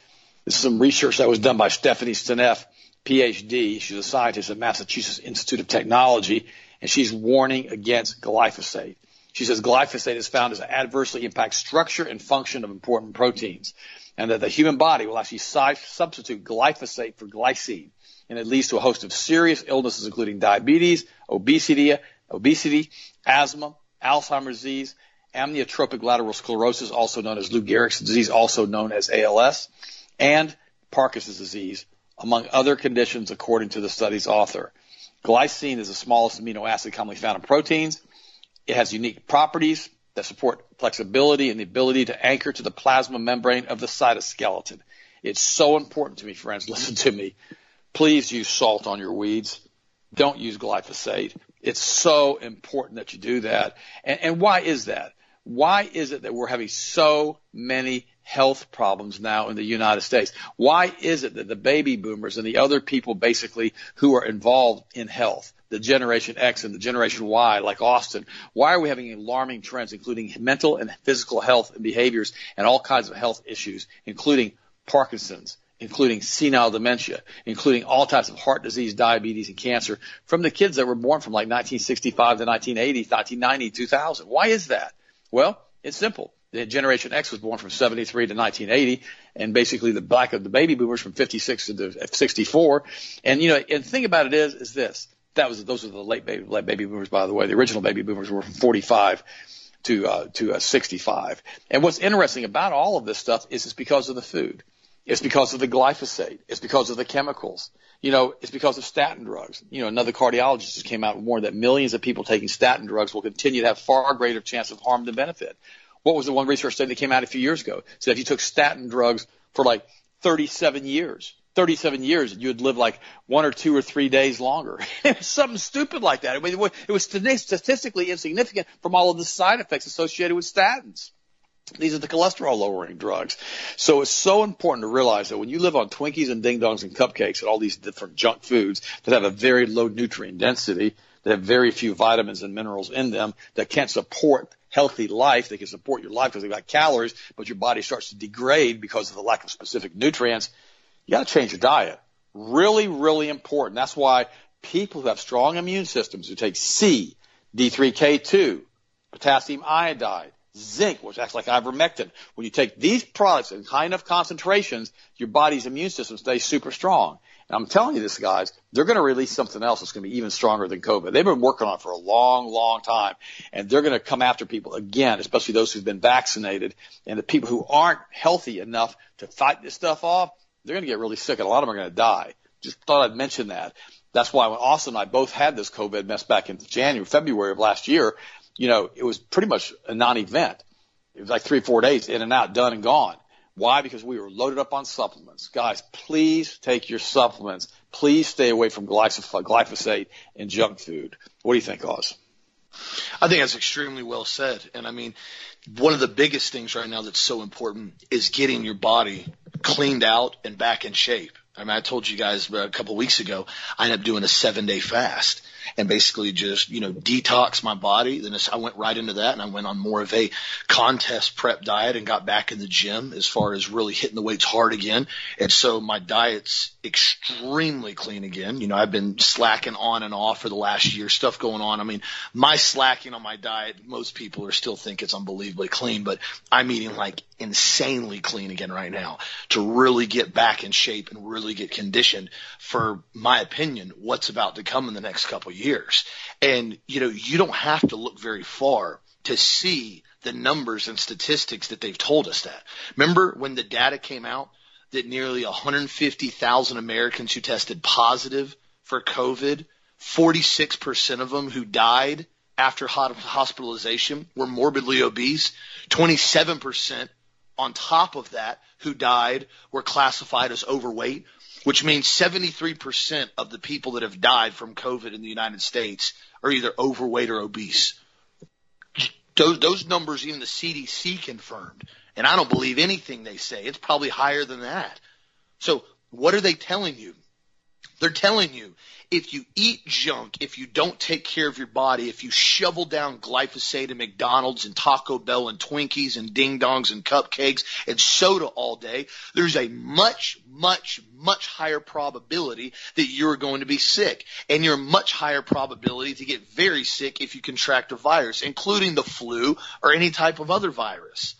This is some research that was done by Stephanie Seneff, PhD. She's a scientist at Massachusetts Institute of Technology, and she's warning against glyphosate. She says glyphosate is found to adversely impact structure and function of important proteins, and that the human body will actually substitute glyphosate for glycine, and it leads to a host of serious illnesses, including diabetes, obesity, obesity, asthma, Alzheimer's disease, amyotrophic lateral sclerosis, also known as Lou Gehrig's disease, also known as ALS, and Parkinson's disease, among other conditions, according to the study's author. Glycine is the smallest amino acid commonly found in proteins. It has unique properties that support flexibility and the ability to anchor to the plasma membrane of the cytoskeleton. It's so important to me, friends. Listen to me. Please use salt on your weeds. Don't use glyphosate. It's so important that you do that. And, and why is that? Why is it that we're having so many health problems now in the United States? Why is it that the baby boomers and the other people basically who are involved in health, the Generation X and the Generation Y, like Austin, why are we having alarming trends, including mental and physical health and behaviors and all kinds of health issues, including Parkinson's, including senile dementia, including all types of heart disease, diabetes, and cancer from the kids that were born from like 1965 to 1980, 1990, 2000. Why is that? Well, it's simple. The Generation X was born from 73 to 1980, and basically the black of the baby boomers from 56 to 64. And you know, and the thing about it is, is this: that was those are the late baby late baby boomers, by the way. The original baby boomers were from 45 to uh, to uh, 65. And what's interesting about all of this stuff is it's because of the food. It's because of the glyphosate. It's because of the chemicals. You know, it's because of statin drugs. You know, another cardiologist just came out and warned that millions of people taking statin drugs will continue to have far greater chance of harm than benefit. What was the one research study that came out a few years ago? Said if you took statin drugs for like 37 years, 37 years and you'd live like one or two or three days longer. something stupid like that. I mean, it was statistically insignificant from all of the side effects associated with statins. These are the cholesterol lowering drugs. So it's so important to realize that when you live on Twinkies and Ding Dongs and cupcakes and all these different junk foods that have a very low nutrient density, that have very few vitamins and minerals in them, that can't support healthy life, they can support your life because they've got calories, but your body starts to degrade because of the lack of specific nutrients, you got to change your diet. Really, really important. That's why people who have strong immune systems who take C, D3K2, potassium iodide, zinc, which acts like ivermectin. When you take these products in high enough concentrations, your body's immune system stays super strong. And I'm telling you this, guys, they're going to release something else that's going to be even stronger than COVID. They've been working on it for a long, long time, and they're going to come after people again, especially those who've been vaccinated and the people who aren't healthy enough to fight this stuff off. They're going to get really sick, and a lot of them are going to die. Just thought I'd mention that. That's why when Austin and I both had this COVID mess back in January, February of last year, you know, it was pretty much a non-event. It was like three, four days in and out, done and gone. Why? Because we were loaded up on supplements. Guys, please take your supplements. Please stay away from glyphosate and junk food. What do you think, Oz? I think that's extremely well said. And I mean, one of the biggest things right now that's so important is getting your body cleaned out and back in shape. I mean, I told you guys a couple of weeks ago, I ended up doing a seven day fast and basically just, you know, detox my body. Then I went right into that and I went on more of a contest prep diet and got back in the gym as far as really hitting the weights hard again. And so my diet's extremely clean again. You know, I've been slacking on and off for the last year, stuff going on. I mean, my slacking on my diet, most people are still think it's unbelievably clean, but I'm eating like insanely clean again right now to really get back in shape and really get conditioned for my opinion, what's about to come in the next couple years. And, you know, you don't have to look very far to see the numbers and statistics that they've told us that. Remember when the data came out that nearly 150,000 Americans who tested positive for COVID, 46% of them who died after hospitalization were morbidly obese. 27% on top of that who died were classified as overweight which means 73% of the people that have died from COVID in the United States are either overweight or obese. Those, those numbers even the CDC confirmed. And I don't believe anything they say. It's probably higher than that. So what are they telling you? They're telling you if you eat junk, if you don't take care of your body, if you shovel down glyphosate and McDonald's and Taco Bell and Twinkies and Ding Dongs and cupcakes and soda all day, there's a much, much, much higher probability that you're going to be sick. And you're much higher probability to get very sick if you contract a virus, including the flu or any type of other virus.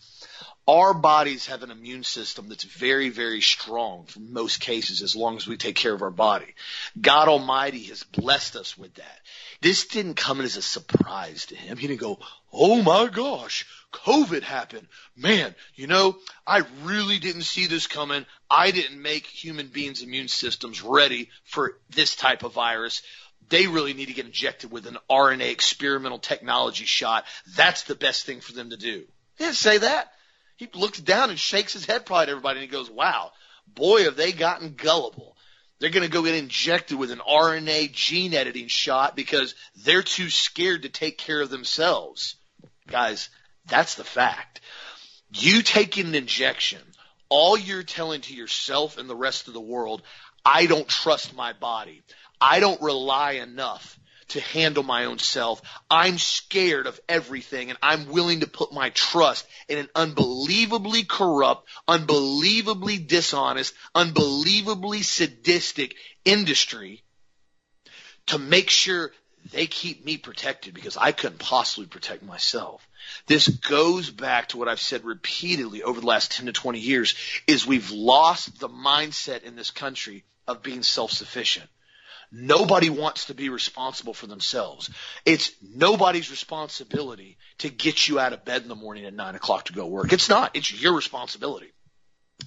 Our bodies have an immune system that's very, very strong for most cases as long as we take care of our body. God Almighty has blessed us with that. This didn't come as a surprise to him. He didn't go, Oh my gosh, COVID happened. Man, you know, I really didn't see this coming. I didn't make human beings' immune systems ready for this type of virus they really need to get injected with an RNA experimental technology shot. That's the best thing for them to do. Didn't say that. He looks down and shakes his head probably at everybody and he goes, wow, boy, have they gotten gullible. They're going to go get injected with an RNA gene editing shot because they're too scared to take care of themselves. Guys, that's the fact. You taking an injection, all you're telling to yourself and the rest of the world, I don't trust my body. I don't rely enough to handle my own self. I'm scared of everything and I'm willing to put my trust in an unbelievably corrupt, unbelievably dishonest, unbelievably sadistic industry to make sure they keep me protected because I couldn't possibly protect myself. This goes back to what I've said repeatedly over the last 10 to 20 years is we've lost the mindset in this country of being self-sufficient. Nobody wants to be responsible for themselves. It's nobody's responsibility to get you out of bed in the morning at nine o'clock to go work. It's not. It's your responsibility.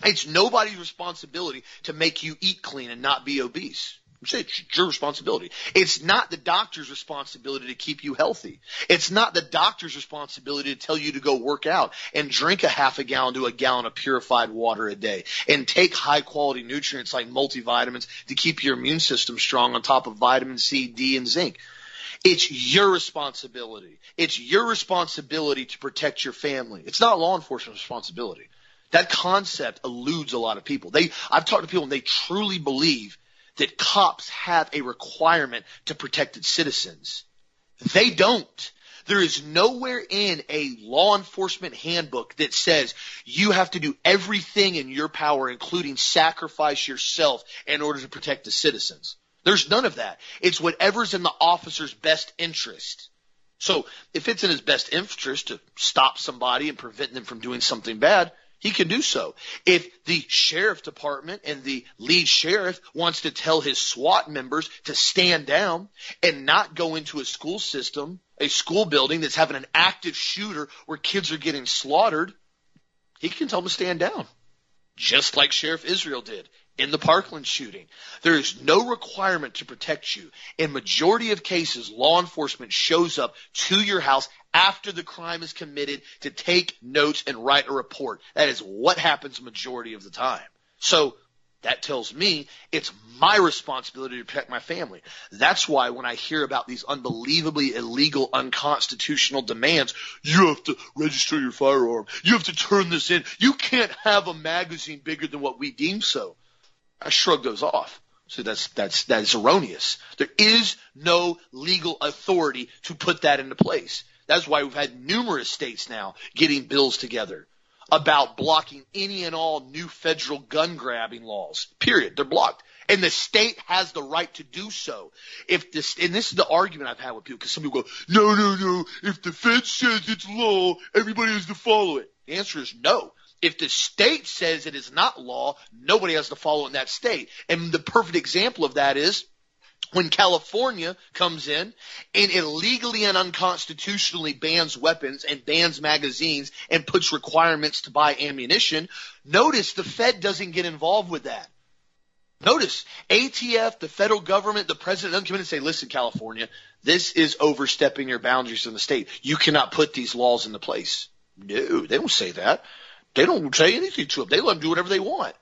It's nobody's responsibility to make you eat clean and not be obese. It's your responsibility. It's not the doctor's responsibility to keep you healthy. It's not the doctor's responsibility to tell you to go work out and drink a half a gallon to a gallon of purified water a day and take high quality nutrients like multivitamins to keep your immune system strong on top of vitamin C, D, and zinc. It's your responsibility. It's your responsibility to protect your family. It's not law enforcement's responsibility. That concept eludes a lot of people. They, I've talked to people and they truly believe that cops have a requirement to protect its citizens. They don't. There is nowhere in a law enforcement handbook that says you have to do everything in your power, including sacrifice yourself in order to protect the citizens. There's none of that. It's whatever's in the officer's best interest. So if it's in his best interest to stop somebody and prevent them from doing something bad, he can do so. If the sheriff department and the lead sheriff wants to tell his SWAT members to stand down and not go into a school system, a school building that's having an active shooter where kids are getting slaughtered, he can tell them to stand down. Just like Sheriff Israel did in the Parkland shooting. There is no requirement to protect you. In majority of cases, law enforcement shows up to your house after the crime is committed to take notes and write a report. That is what happens majority of the time. So that tells me it's my responsibility to protect my family. That's why when I hear about these unbelievably illegal, unconstitutional demands, you have to register your firearm. You have to turn this in. You can't have a magazine bigger than what we deem so. I shrug those off. So that's, that's, that is erroneous. There is no legal authority to put that into place. That's why we've had numerous states now getting bills together about blocking any and all new federal gun grabbing laws. Period. They're blocked. And the state has the right to do so. If this, and this is the argument I've had with people, because some people go, no, no, no, if the Fed says it's law, everybody has to follow it. The answer is no. If the state says it is not law, nobody has to follow in that state. And the perfect example of that is when California comes in and illegally and unconstitutionally bans weapons and bans magazines and puts requirements to buy ammunition, notice the Fed doesn't get involved with that. Notice ATF, the federal government, the president doesn't come in and say, listen, California, this is overstepping your boundaries in the state. You cannot put these laws into place. No, they don't say that. They don't say anything to them. They let them do whatever they want.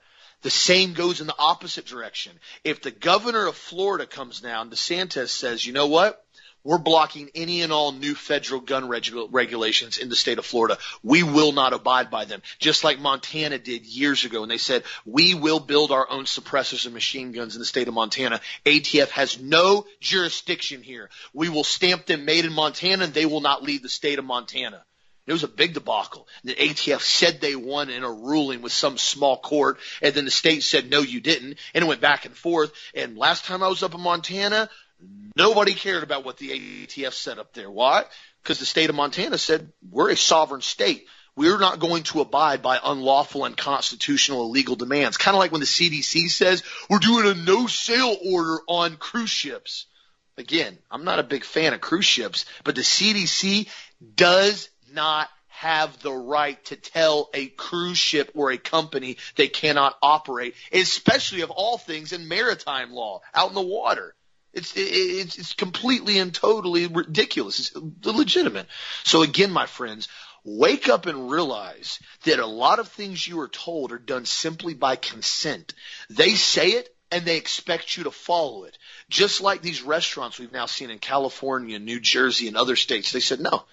The same goes in the opposite direction. If the governor of Florida comes down, DeSantis says, you know what? We're blocking any and all new federal gun regu- regulations in the state of Florida. We will not abide by them. Just like Montana did years ago. And they said, we will build our own suppressors and machine guns in the state of Montana. ATF has no jurisdiction here. We will stamp them made in Montana and they will not leave the state of Montana. It was a big debacle. The ATF said they won in a ruling with some small court, and then the state said, no, you didn't, and it went back and forth. And last time I was up in Montana, nobody cared about what the ATF said up there. Why? Because the state of Montana said, we're a sovereign state. We're not going to abide by unlawful and constitutional illegal demands. Kind of like when the CDC says, we're doing a no sale order on cruise ships. Again, I'm not a big fan of cruise ships, but the CDC does not have the right to tell a cruise ship or a company they cannot operate, especially of all things in maritime law out in the water. It's, it's, it's completely and totally ridiculous. It's illegitimate. So again, my friends, wake up and realize that a lot of things you are told are done simply by consent. They say it and they expect you to follow it. Just like these restaurants we've now seen in California, New Jersey, and other states. They said, no,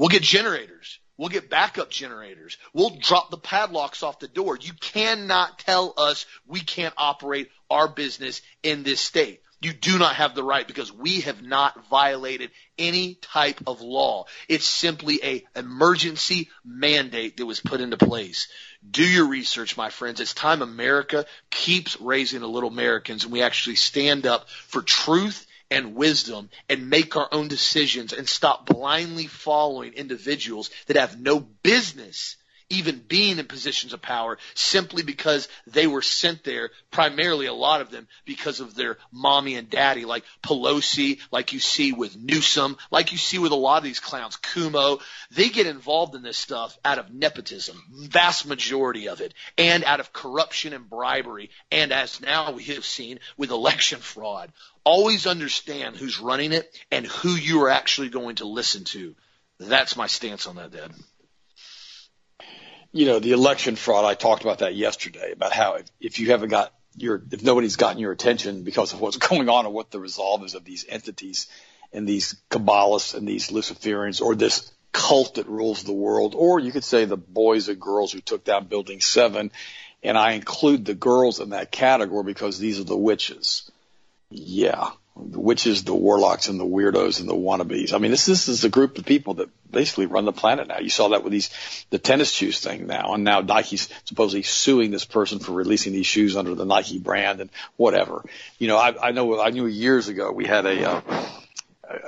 We'll get generators. We'll get backup generators. We'll drop the padlocks off the door. You cannot tell us we can't operate our business in this state. You do not have the right because we have not violated any type of law. It's simply a emergency mandate that was put into place. Do your research, my friends. It's time America keeps raising the little Americans and we actually stand up for truth and wisdom and make our own decisions and stop blindly following individuals that have no business even being in positions of power simply because they were sent there, primarily a lot of them because of their mommy and daddy, like Pelosi, like you see with Newsom, like you see with a lot of these clowns, Cuomo. They get involved in this stuff out of nepotism, vast majority of it, and out of corruption and bribery, and as now we have seen with election fraud. Always understand who's running it and who you are actually going to listen to. That's my stance on that, Dad you know, the election fraud, I talked about that yesterday about how if, if you haven't got your, if nobody's gotten your attention because of what's going on or what the resolve is of these entities and these Kabbalists and these Luciferians or this cult that rules the world, or you could say the boys and girls who took down building seven. And I include the girls in that category because these are the witches. Yeah the witches, the warlocks, and the weirdos and the wannabes. I mean, this this is a group of people that basically run the planet now. You saw that with these the tennis shoes thing now, and now Nike's supposedly suing this person for releasing these shoes under the Nike brand and whatever. You know, I, I know I knew years ago we had a uh,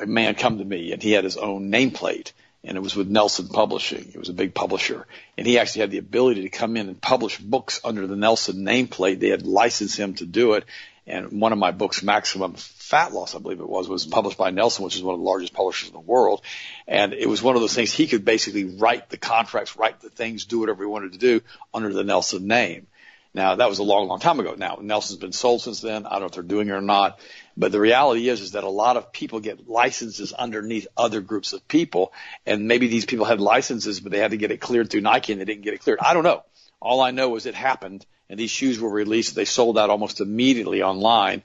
a man come to me and he had his own nameplate. And it was with Nelson Publishing. It was a big publisher. And he actually had the ability to come in and publish books under the Nelson nameplate. They had licensed him to do it. And one of my books, Maximum Fat Loss, I believe it was, was published by Nelson, which is one of the largest publishers in the world. And it was one of those things he could basically write the contracts, write the things, do whatever he wanted to do under the Nelson name. Now that was a long, long time ago. Now Nelson's been sold since then. I don't know if they're doing it or not. But the reality is, is that a lot of people get licenses underneath other groups of people. And maybe these people had licenses, but they had to get it cleared through Nike and they didn't get it cleared. I don't know. All I know is it happened and these shoes were released. They sold out almost immediately online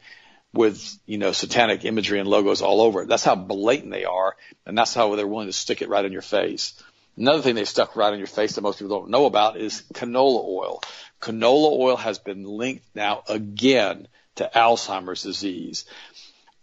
with, you know, satanic imagery and logos all over it. That's how blatant they are. And that's how they're willing to stick it right in your face. Another thing they stuck right in your face that most people don't know about is canola oil. Canola oil has been linked now again to Alzheimer's disease.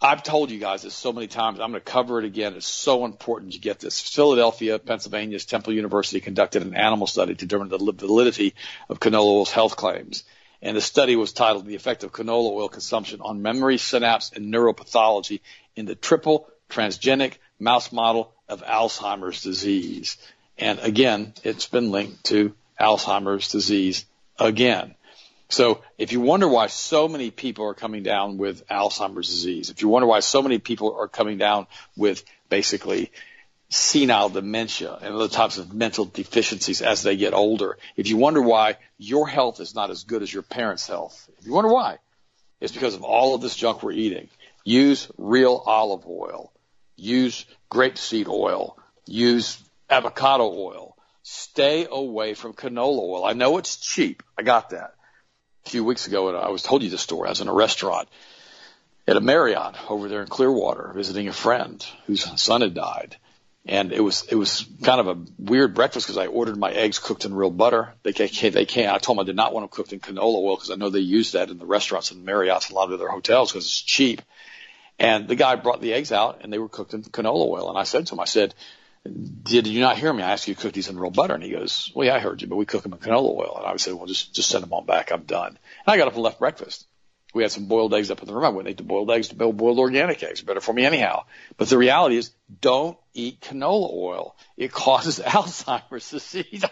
I've told you guys this so many times. I'm going to cover it again. It's so important you get this. Philadelphia, Pennsylvania's Temple University conducted an animal study to determine the validity of canola oil's health claims. And the study was titled The Effect of Canola Oil Consumption on Memory, Synapse, and Neuropathology in the Triple Transgenic Mouse Model of Alzheimer's Disease. And again, it's been linked to Alzheimer's disease again. So if you wonder why so many people are coming down with Alzheimer's disease, if you wonder why so many people are coming down with basically senile dementia and other types of mental deficiencies as they get older, if you wonder why your health is not as good as your parents' health, if you wonder why, it's because of all of this junk we're eating. Use real olive oil. Use grapeseed oil. Use avocado oil. Stay away from canola oil. I know it's cheap. I got that a few weeks ago, and I was told you the story. I was in a restaurant at a Marriott over there in Clearwater visiting a friend whose son had died. And it was, it was kind of a weird breakfast because I ordered my eggs cooked in real butter. They can't, they can't, I told them I did not want them cooked in canola oil because I know they use that in the restaurants and Marriott's and a lot of other hotels because it's cheap. And the guy brought the eggs out and they were cooked in canola oil. And I said to him, I said, did you not hear me? I asked you to cook these in real butter. And he goes, well, yeah, I heard you, but we cook them in canola oil. And I said, well, just, just send them on back. I'm done. And I got up and left breakfast. We had some boiled eggs up in the room. I wouldn't eat the boiled eggs, the boiled organic eggs. Better for me anyhow. But the reality is don't eat canola oil. It causes Alzheimer's disease.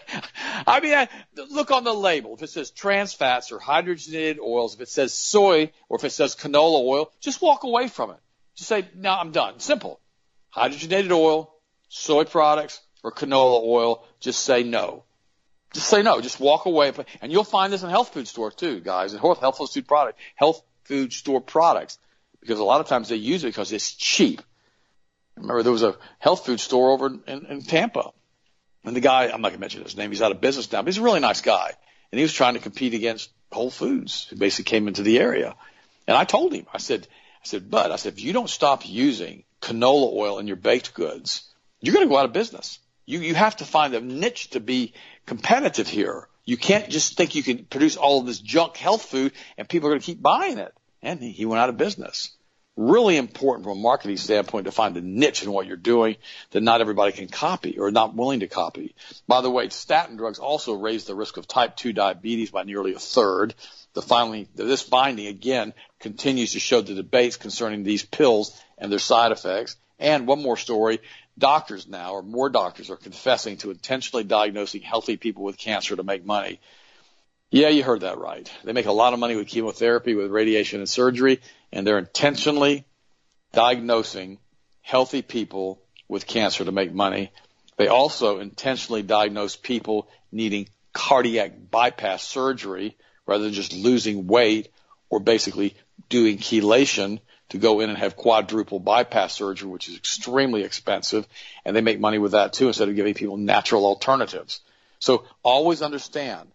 I mean, I, look on the label. If it says trans fats or hydrogenated oils, if it says soy or if it says canola oil, just walk away from it. Just say, no, I'm done. Simple. Hydrogenated oil, soy products, or canola oil, just say no. Just say no. Just walk away. And you'll find this in health food stores too, guys. And health food product, health food store products, because a lot of times they use it because it's cheap. Remember, there was a health food store over in, in Tampa, and the guy, I'm not gonna mention his name. He's out of business now, but he's a really nice guy, and he was trying to compete against Whole Foods, who basically came into the area. And I told him, I said, I said, Bud, I said, if you don't stop using canola oil in your baked goods, you're going to go out of business. You, you have to find a niche to be competitive here. You can't just think you can produce all of this junk health food and people are going to keep buying it. And he went out of business. Really important from a marketing standpoint to find a niche in what you're doing that not everybody can copy or not willing to copy. By the way, statin drugs also raise the risk of type 2 diabetes by nearly a third. The finally, this finding again continues to show the debates concerning these pills and their side effects And one more story. Doctors now, or more doctors, are confessing to intentionally diagnosing healthy people with cancer to make money. Yeah, you heard that right. They make a lot of money with chemotherapy, with radiation and surgery, and they're intentionally diagnosing healthy people with cancer to make money. They also intentionally diagnose people needing cardiac bypass surgery rather than just losing weight or basically doing chelation to go in and have quadruple bypass surgery, which is extremely expensive. And they make money with that too instead of giving people natural alternatives. So always understand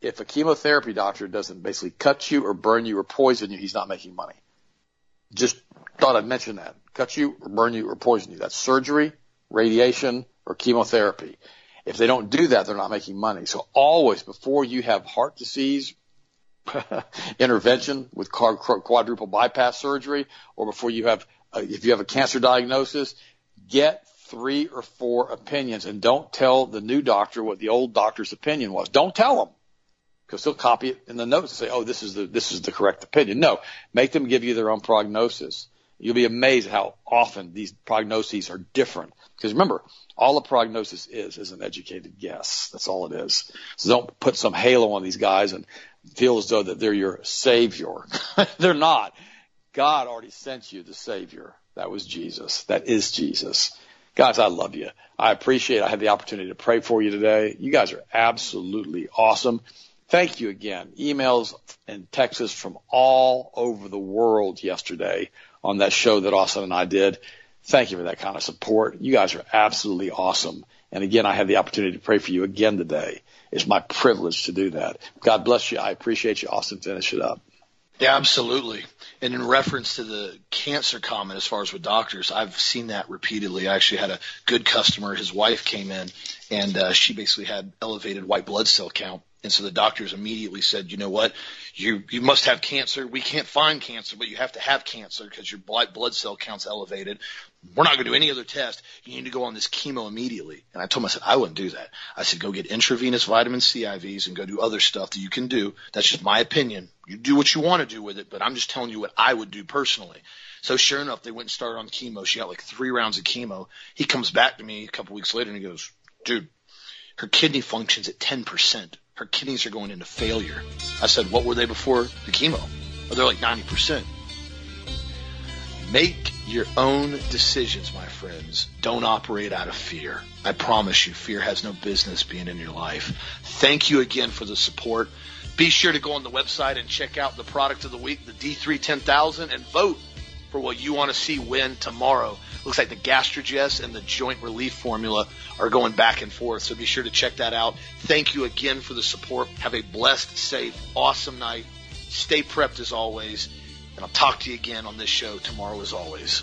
if a chemotherapy doctor doesn't basically cut you or burn you or poison you, he's not making money. Just thought I'd mention that. Cut you or burn you or poison you. That's surgery, radiation, or chemotherapy. If they don't do that, they're not making money. So always before you have heart disease, intervention with quadruple bypass surgery, or before you have, if you have a cancer diagnosis, get three or four opinions and don't tell the new doctor what the old doctor's opinion was. Don't tell them because they'll copy it in the notes and say, "Oh, this is the this is the correct opinion." No, make them give you their own prognosis. You'll be amazed how often these prognoses are different. Because remember, all a prognosis is is an educated guess. That's all it is. So don't put some halo on these guys and feel as though that they're your savior. they're not. God already sent you the savior. That was Jesus. That is Jesus. Guys, I love you. I appreciate it. I had the opportunity to pray for you today. You guys are absolutely awesome. Thank you again. Emails and texts from all over the world yesterday on that show that Austin and I did. Thank you for that kind of support. You guys are absolutely awesome. And again, I have the opportunity to pray for you again today. It's my privilege to do that. God bless you. I appreciate you. Austin, finish it up. Yeah, absolutely. And in reference to the cancer comment, as far as with doctors, I've seen that repeatedly. I actually had a good customer. His wife came in and uh, she basically had elevated white blood cell count and so the doctors immediately said, you know what, you you must have cancer. We can't find cancer, but you have to have cancer because your blood blood cell count's elevated. We're not going to do any other test. You need to go on this chemo immediately. And I told him, I said, I wouldn't do that. I said, go get intravenous vitamin C IVs and go do other stuff that you can do. That's just my opinion. You do what you want to do with it, but I'm just telling you what I would do personally. So sure enough, they went and started on chemo. She got like three rounds of chemo. He comes back to me a couple weeks later and he goes, dude, her kidney functions at 10% her kidneys are going into failure. I said, what were they before the chemo? Oh, they're like 90%. Make your own decisions, my friends. Don't operate out of fear. I promise you, fear has no business being in your life. Thank you again for the support. Be sure to go on the website and check out the product of the week, the D3 10000, and vote for what you want to see win tomorrow. Looks like the Gastrogest and the Joint Relief Formula are going back and forth. So be sure to check that out. Thank you again for the support. Have a blessed, safe, awesome night. Stay prepped as always. And I'll talk to you again on this show tomorrow as always.